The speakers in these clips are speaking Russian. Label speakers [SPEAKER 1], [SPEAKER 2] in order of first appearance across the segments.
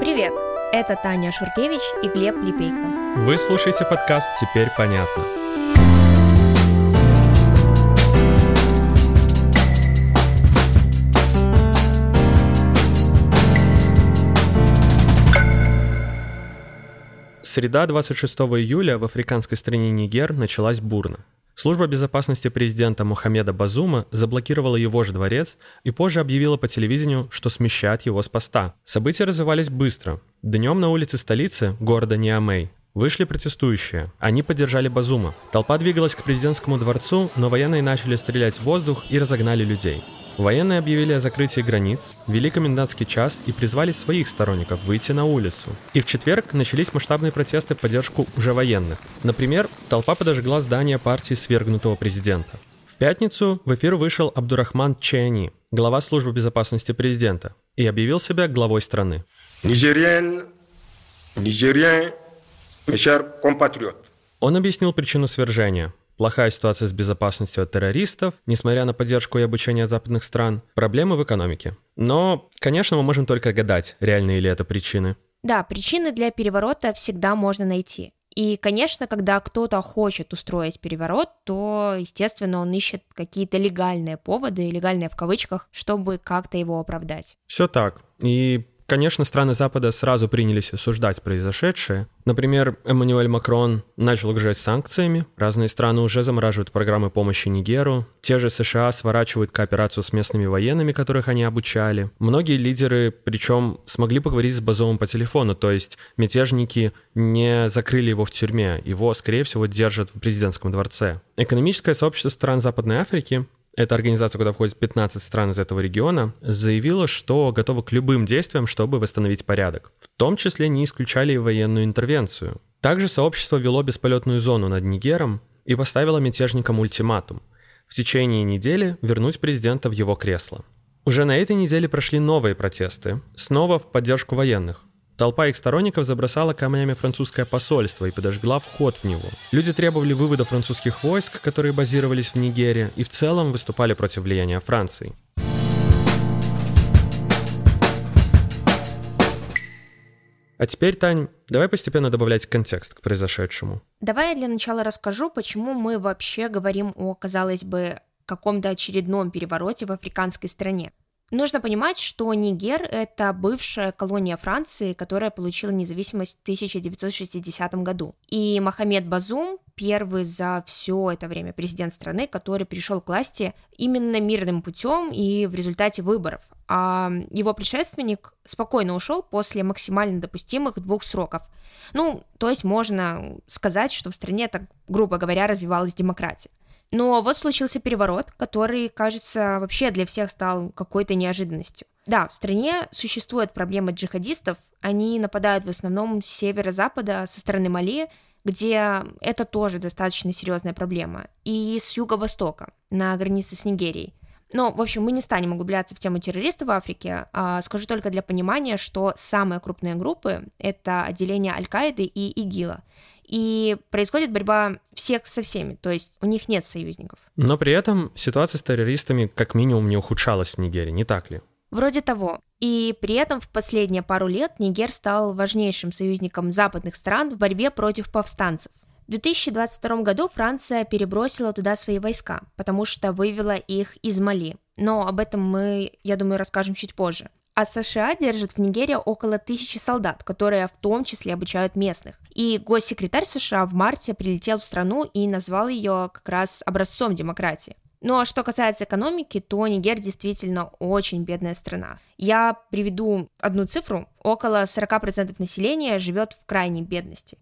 [SPEAKER 1] Привет! Это Таня Шуркевич и Глеб Липейко.
[SPEAKER 2] Вы слушаете подкаст «Теперь понятно». Среда 26 июля в африканской стране Нигер началась бурно. Служба безопасности президента Мухаммеда Базума заблокировала его же дворец и позже объявила по телевидению, что смещает его с поста. События развивались быстро. Днем на улице столицы, города Ниамей, Вышли протестующие. Они поддержали Базума. Толпа двигалась к президентскому дворцу, но военные начали стрелять в воздух и разогнали людей. Военные объявили о закрытии границ, ввели комендантский час и призвали своих сторонников выйти на улицу. И в четверг начались масштабные протесты в поддержку уже военных. Например, толпа подожгла здание партии свергнутого президента. В пятницу в эфир вышел Абдурахман Чени, глава службы безопасности президента, и объявил себя главой страны.
[SPEAKER 3] Нигериен, Нигериен, mes
[SPEAKER 2] Он объяснил причину свержения – плохая ситуация с безопасностью от террористов, несмотря на поддержку и обучение западных стран, проблемы в экономике. Но, конечно, мы можем только гадать, реальные ли это причины.
[SPEAKER 1] Да, причины для переворота всегда можно найти. И, конечно, когда кто-то хочет устроить переворот, то, естественно, он ищет какие-то легальные поводы, легальные в кавычках, чтобы как-то его оправдать.
[SPEAKER 2] Все так. И Конечно, страны Запада сразу принялись осуждать произошедшее. Например, Эммануэль Макрон начал угрожать санкциями. Разные страны уже замораживают программы помощи Нигеру. Те же США сворачивают кооперацию с местными военными, которых они обучали. Многие лидеры, причем, смогли поговорить с Базовым по телефону, то есть мятежники не закрыли его в тюрьме. Его, скорее всего, держат в президентском дворце. Экономическое сообщество стран Западной Африки эта организация, куда входит 15 стран из этого региона, заявила, что готова к любым действиям, чтобы восстановить порядок. В том числе не исключали и военную интервенцию. Также сообщество вело бесполетную зону над Нигером и поставило мятежникам ультиматум – в течение недели вернуть президента в его кресло. Уже на этой неделе прошли новые протесты, снова в поддержку военных. Толпа их сторонников забросала камнями французское посольство и подожгла вход в него. Люди требовали вывода французских войск, которые базировались в Нигере, и в целом выступали против влияния Франции. А теперь, Тань, давай постепенно добавлять контекст к произошедшему.
[SPEAKER 1] Давай я для начала расскажу, почему мы вообще говорим о, казалось бы, каком-то очередном перевороте в африканской стране. Нужно понимать, что Нигер – это бывшая колония Франции, которая получила независимость в 1960 году. И Мохаммед Базум – первый за все это время президент страны, который пришел к власти именно мирным путем и в результате выборов. А его предшественник спокойно ушел после максимально допустимых двух сроков. Ну, то есть можно сказать, что в стране так, грубо говоря, развивалась демократия. Но вот случился переворот, который, кажется, вообще для всех стал какой-то неожиданностью. Да, в стране существует проблема джихадистов, они нападают в основном с северо-запада, со стороны Мали, где это тоже достаточно серьезная проблема, и с юго-востока, на границе с Нигерией. Но, в общем, мы не станем углубляться в тему террористов в Африке, а скажу только для понимания, что самые крупные группы — это отделение Аль-Каиды и ИГИЛа — и происходит борьба всех со всеми, то есть у них нет союзников.
[SPEAKER 2] Но при этом ситуация с террористами как минимум не ухудшалась в Нигерии, не так ли?
[SPEAKER 1] Вроде того. И при этом в последние пару лет Нигер стал важнейшим союзником западных стран в борьбе против повстанцев. В 2022 году Франция перебросила туда свои войска, потому что вывела их из Мали. Но об этом мы, я думаю, расскажем чуть позже. А США держат в Нигерии около тысячи солдат, которые в том числе обучают местных. И госсекретарь США в марте прилетел в страну и назвал ее как раз образцом демократии. А что касается экономики, то Нигер действительно очень бедная страна. Я приведу одну цифру. Около 40% населения живет в крайней бедности.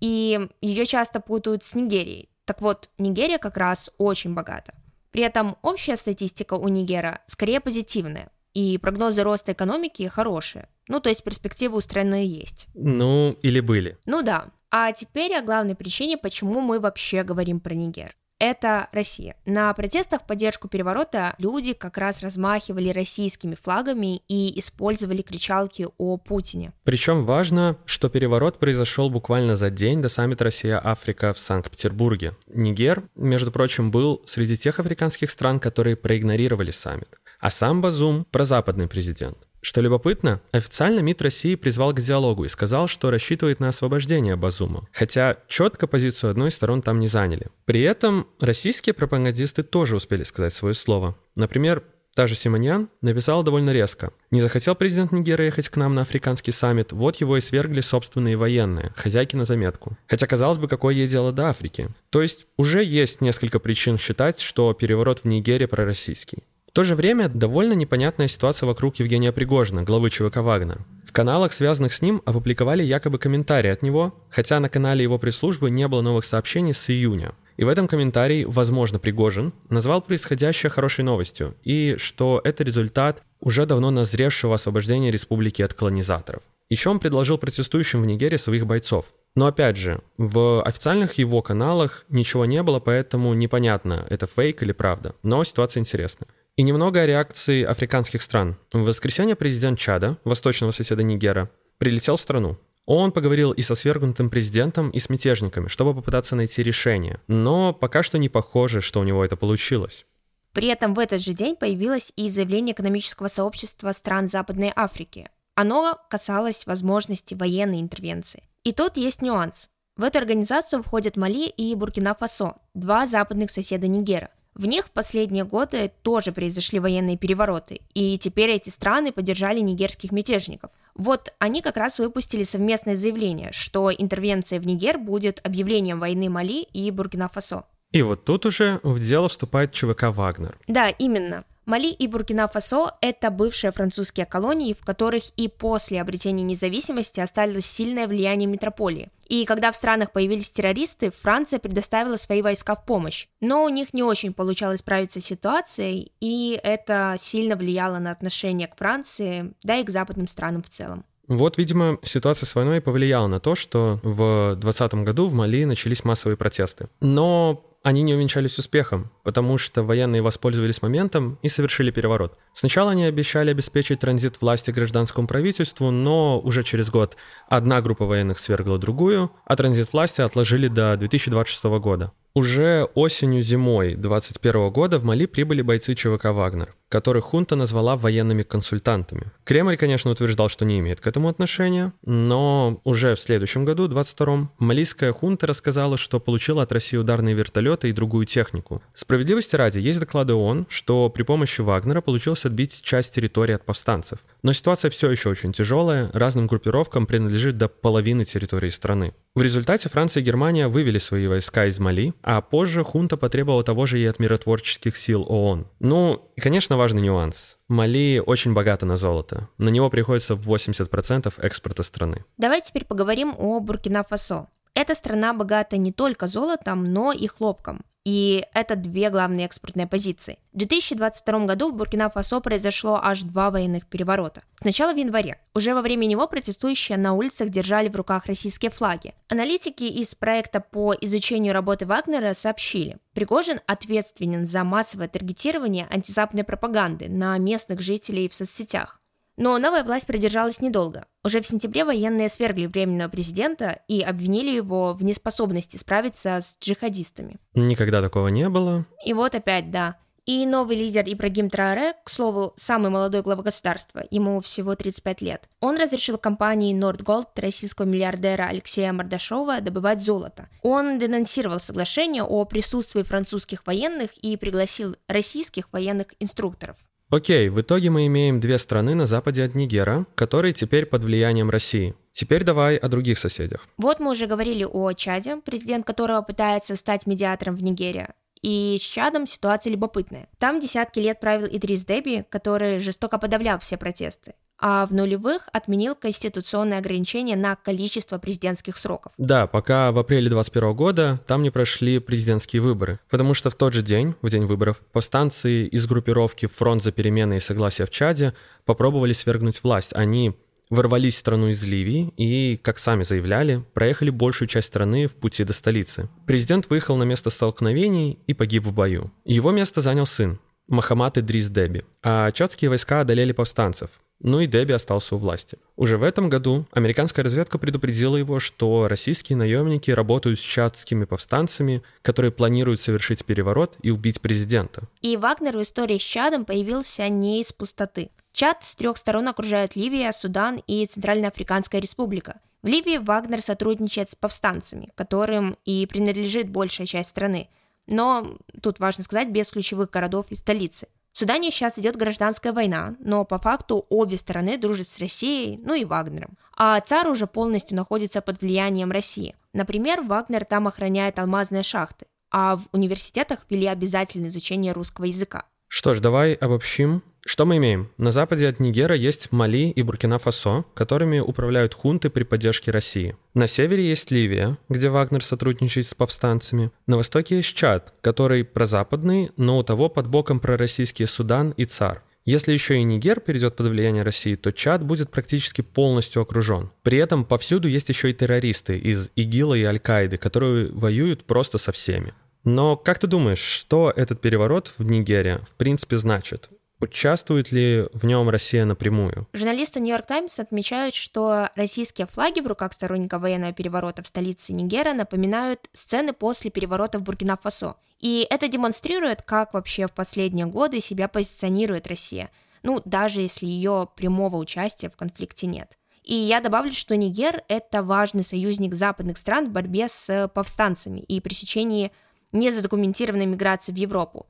[SPEAKER 1] И ее часто путают с Нигерией. Так вот, Нигерия как раз очень богата. При этом общая статистика у Нигера скорее позитивная и прогнозы роста экономики хорошие. Ну, то есть перспективы у страны есть.
[SPEAKER 2] Ну, или были.
[SPEAKER 1] Ну да. А теперь о главной причине, почему мы вообще говорим про Нигер это Россия. На протестах в поддержку переворота люди как раз размахивали российскими флагами и использовали кричалки о Путине.
[SPEAKER 2] Причем важно, что переворот произошел буквально за день до саммита Россия-Африка в Санкт-Петербурге. Нигер, между прочим, был среди тех африканских стран, которые проигнорировали саммит. А сам Базум – прозападный президент. Что любопытно, официально МИД России призвал к диалогу и сказал, что рассчитывает на освобождение Базума, хотя четко позицию одной из сторон там не заняли. При этом российские пропагандисты тоже успели сказать свое слово. Например, Та же Симоньян написала довольно резко. «Не захотел президент Нигера ехать к нам на африканский саммит, вот его и свергли собственные военные, хозяйки на заметку. Хотя, казалось бы, какое ей дело до Африки? То есть уже есть несколько причин считать, что переворот в Нигере пророссийский. В то же время довольно непонятная ситуация вокруг Евгения Пригожина, главы ЧВК «Вагнер». В каналах, связанных с ним, опубликовали якобы комментарии от него, хотя на канале его пресс-службы не было новых сообщений с июня. И в этом комментарии, возможно, Пригожин назвал происходящее хорошей новостью, и что это результат уже давно назревшего освобождения республики от колонизаторов. Еще он предложил протестующим в Нигере своих бойцов. Но опять же, в официальных его каналах ничего не было, поэтому непонятно, это фейк или правда. Но ситуация интересная. И немного о реакции африканских стран. В воскресенье президент Чада, восточного соседа Нигера, прилетел в страну. Он поговорил и со свергнутым президентом, и с мятежниками, чтобы попытаться найти решение. Но пока что не похоже, что у него это получилось.
[SPEAKER 1] При этом в этот же день появилось и заявление экономического сообщества стран Западной Африки. Оно касалось возможности военной интервенции. И тут есть нюанс. В эту организацию входят Мали и Буркина-Фасо, два западных соседа Нигера. В них в последние годы тоже произошли военные перевороты, и теперь эти страны поддержали нигерских мятежников. Вот они как раз выпустили совместное заявление, что интервенция в Нигер будет объявлением войны Мали и Буркина-Фасо.
[SPEAKER 2] И вот тут уже в дело вступает ЧВК «Вагнер».
[SPEAKER 1] Да, именно. Мали и Буркина-Фасо – это бывшие французские колонии, в которых и после обретения независимости осталось сильное влияние метрополии. И когда в странах появились террористы, Франция предоставила свои войска в помощь. Но у них не очень получалось справиться с ситуацией, и это сильно влияло на отношение к Франции, да и к западным странам в целом.
[SPEAKER 2] Вот, видимо, ситуация с войной повлияла на то, что в 2020 году в Мали начались массовые протесты. Но они не увенчались успехом, потому что военные воспользовались моментом и совершили переворот. Сначала они обещали обеспечить транзит власти гражданскому правительству, но уже через год одна группа военных свергла другую, а транзит власти отложили до 2026 года. Уже осенью-зимой 2021 года в Мали прибыли бойцы ЧВК «Вагнер», которых хунта назвала военными консультантами. Кремль, конечно, утверждал, что не имеет к этому отношения, но уже в следующем году, 22-м, малийская хунта рассказала, что получила от России ударные вертолеты и другую технику. Справедливости ради, есть доклады ООН, что при помощи Вагнера получилось отбить часть территории от повстанцев. Но ситуация все еще очень тяжелая, разным группировкам принадлежит до половины территории страны. В результате Франция и Германия вывели свои войска из Мали, а позже хунта потребовала того же и от миротворческих сил ООН. Ну, и, конечно, важный нюанс. Мали очень богато на золото. На него приходится 80% экспорта страны.
[SPEAKER 1] Давай теперь поговорим о Буркина-Фасо. Эта страна богата не только золотом, но и хлопком. И это две главные экспортные позиции. В 2022 году в Буркина-Фасо произошло аж два военных переворота. Сначала в январе. Уже во время него протестующие на улицах держали в руках российские флаги. Аналитики из проекта по изучению работы Вагнера сообщили, Пригожин ответственен за массовое таргетирование антизападной пропаганды на местных жителей в соцсетях. Но новая власть продержалась недолго. Уже в сентябре военные свергли временного президента и обвинили его в неспособности справиться с джихадистами.
[SPEAKER 2] Никогда такого не было.
[SPEAKER 1] И вот опять, да. И новый лидер Ибрагим Трааре, к слову, самый молодой глава государства, ему всего 35 лет, он разрешил компании Nordgold российского миллиардера Алексея Мордашова добывать золото. Он денонсировал соглашение о присутствии французских военных и пригласил российских военных инструкторов.
[SPEAKER 2] Окей, в итоге мы имеем две страны на западе от Нигера, которые теперь под влиянием России. Теперь давай о других соседях.
[SPEAKER 1] Вот мы уже говорили о Чаде, президент которого пытается стать медиатором в Нигерии. И с Чадом ситуация любопытная. Там десятки лет правил Идрис Деби, который жестоко подавлял все протесты а в нулевых отменил конституционное ограничение на количество президентских сроков.
[SPEAKER 2] Да, пока в апреле 2021 года там не прошли президентские выборы, потому что в тот же день, в день выборов, повстанцы из группировки «Фронт за перемены и согласие в Чаде» попробовали свергнуть власть. Они ворвались в страну из Ливии и, как сами заявляли, проехали большую часть страны в пути до столицы. Президент выехал на место столкновений и погиб в бою. Его место занял сын, Махамад Идрис Деби, а чадские войска одолели повстанцев. Ну и Деби остался у власти. Уже в этом году американская разведка предупредила его, что российские наемники работают с чадскими повстанцами, которые планируют совершить переворот и убить президента.
[SPEAKER 1] И Вагнер в истории с Чадом появился не из пустоты. Чад с трех сторон окружают Ливия, Судан и Центральноафриканская республика. В Ливии Вагнер сотрудничает с повстанцами, которым и принадлежит большая часть страны. Но тут важно сказать, без ключевых городов и столицы – в Судане сейчас идет гражданская война, но по факту обе стороны дружат с Россией, ну и Вагнером. А царь уже полностью находится под влиянием России. Например, Вагнер там охраняет алмазные шахты, а в университетах ввели обязательное изучение русского языка.
[SPEAKER 2] Что ж, давай обобщим. Что мы имеем? На западе от Нигера есть Мали и Буркина-Фасо, которыми управляют хунты при поддержке России. На севере есть Ливия, где Вагнер сотрудничает с повстанцами. На востоке есть Чад, который прозападный, но у того под боком пророссийские Судан и ЦАР. Если еще и Нигер перейдет под влияние России, то Чад будет практически полностью окружен. При этом повсюду есть еще и террористы из ИГИЛа и Аль-Каиды, которые воюют просто со всеми. Но как ты думаешь, что этот переворот в Нигере в принципе значит? Участвует ли в нем Россия напрямую?
[SPEAKER 1] Журналисты Нью-Йорк Таймс отмечают, что российские флаги в руках сторонников военного переворота в столице Нигера напоминают сцены после переворота в Буркина-Фасо. И это демонстрирует, как вообще в последние годы себя позиционирует Россия. Ну, даже если ее прямого участия в конфликте нет. И я добавлю, что Нигер – это важный союзник западных стран в борьбе с повстанцами и пресечении незадокументированной миграции в Европу.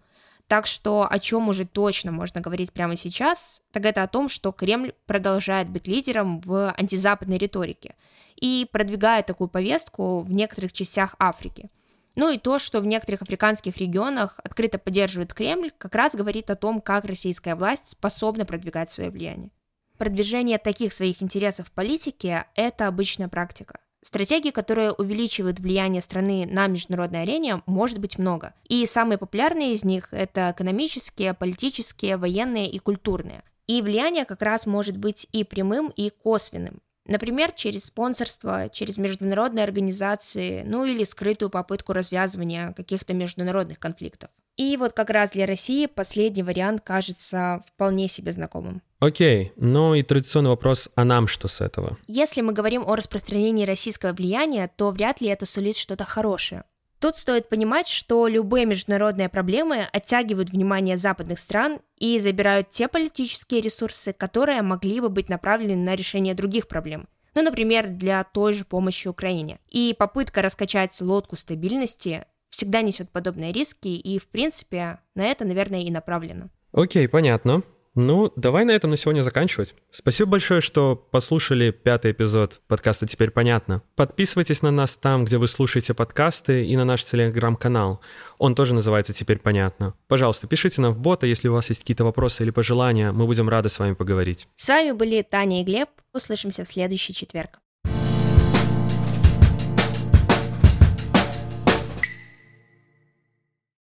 [SPEAKER 1] Так что о чем уже точно можно говорить прямо сейчас, так это о том, что Кремль продолжает быть лидером в антизападной риторике и продвигает такую повестку в некоторых частях Африки. Ну и то, что в некоторых африканских регионах открыто поддерживает Кремль, как раз говорит о том, как российская власть способна продвигать свое влияние. Продвижение таких своих интересов в политике – это обычная практика. Стратегий, которые увеличивают влияние страны на международной арене, может быть много. И самые популярные из них – это экономические, политические, военные и культурные. И влияние как раз может быть и прямым, и косвенным. Например, через спонсорство, через международные организации, ну или скрытую попытку развязывания каких-то международных конфликтов. И вот как раз для России последний вариант кажется вполне себе знакомым.
[SPEAKER 2] Окей, ну и традиционный вопрос, а нам что с этого?
[SPEAKER 1] Если мы говорим о распространении российского влияния, то вряд ли это сулит что-то хорошее. Тут стоит понимать, что любые международные проблемы оттягивают внимание западных стран и забирают те политические ресурсы, которые могли бы быть направлены на решение других проблем. Ну, например, для той же помощи Украине. И попытка раскачать лодку стабильности всегда несет подобные риски, и, в принципе, на это, наверное, и направлено.
[SPEAKER 2] Окей, понятно. Ну, давай на этом на сегодня заканчивать. Спасибо большое, что послушали пятый эпизод подкаста «Теперь понятно». Подписывайтесь на нас там, где вы слушаете подкасты, и на наш телеграм-канал. Он тоже называется «Теперь понятно». Пожалуйста, пишите нам в бота, если у вас есть какие-то вопросы или пожелания. Мы будем рады с вами поговорить.
[SPEAKER 1] С вами были Таня и Глеб. Услышимся в следующий четверг.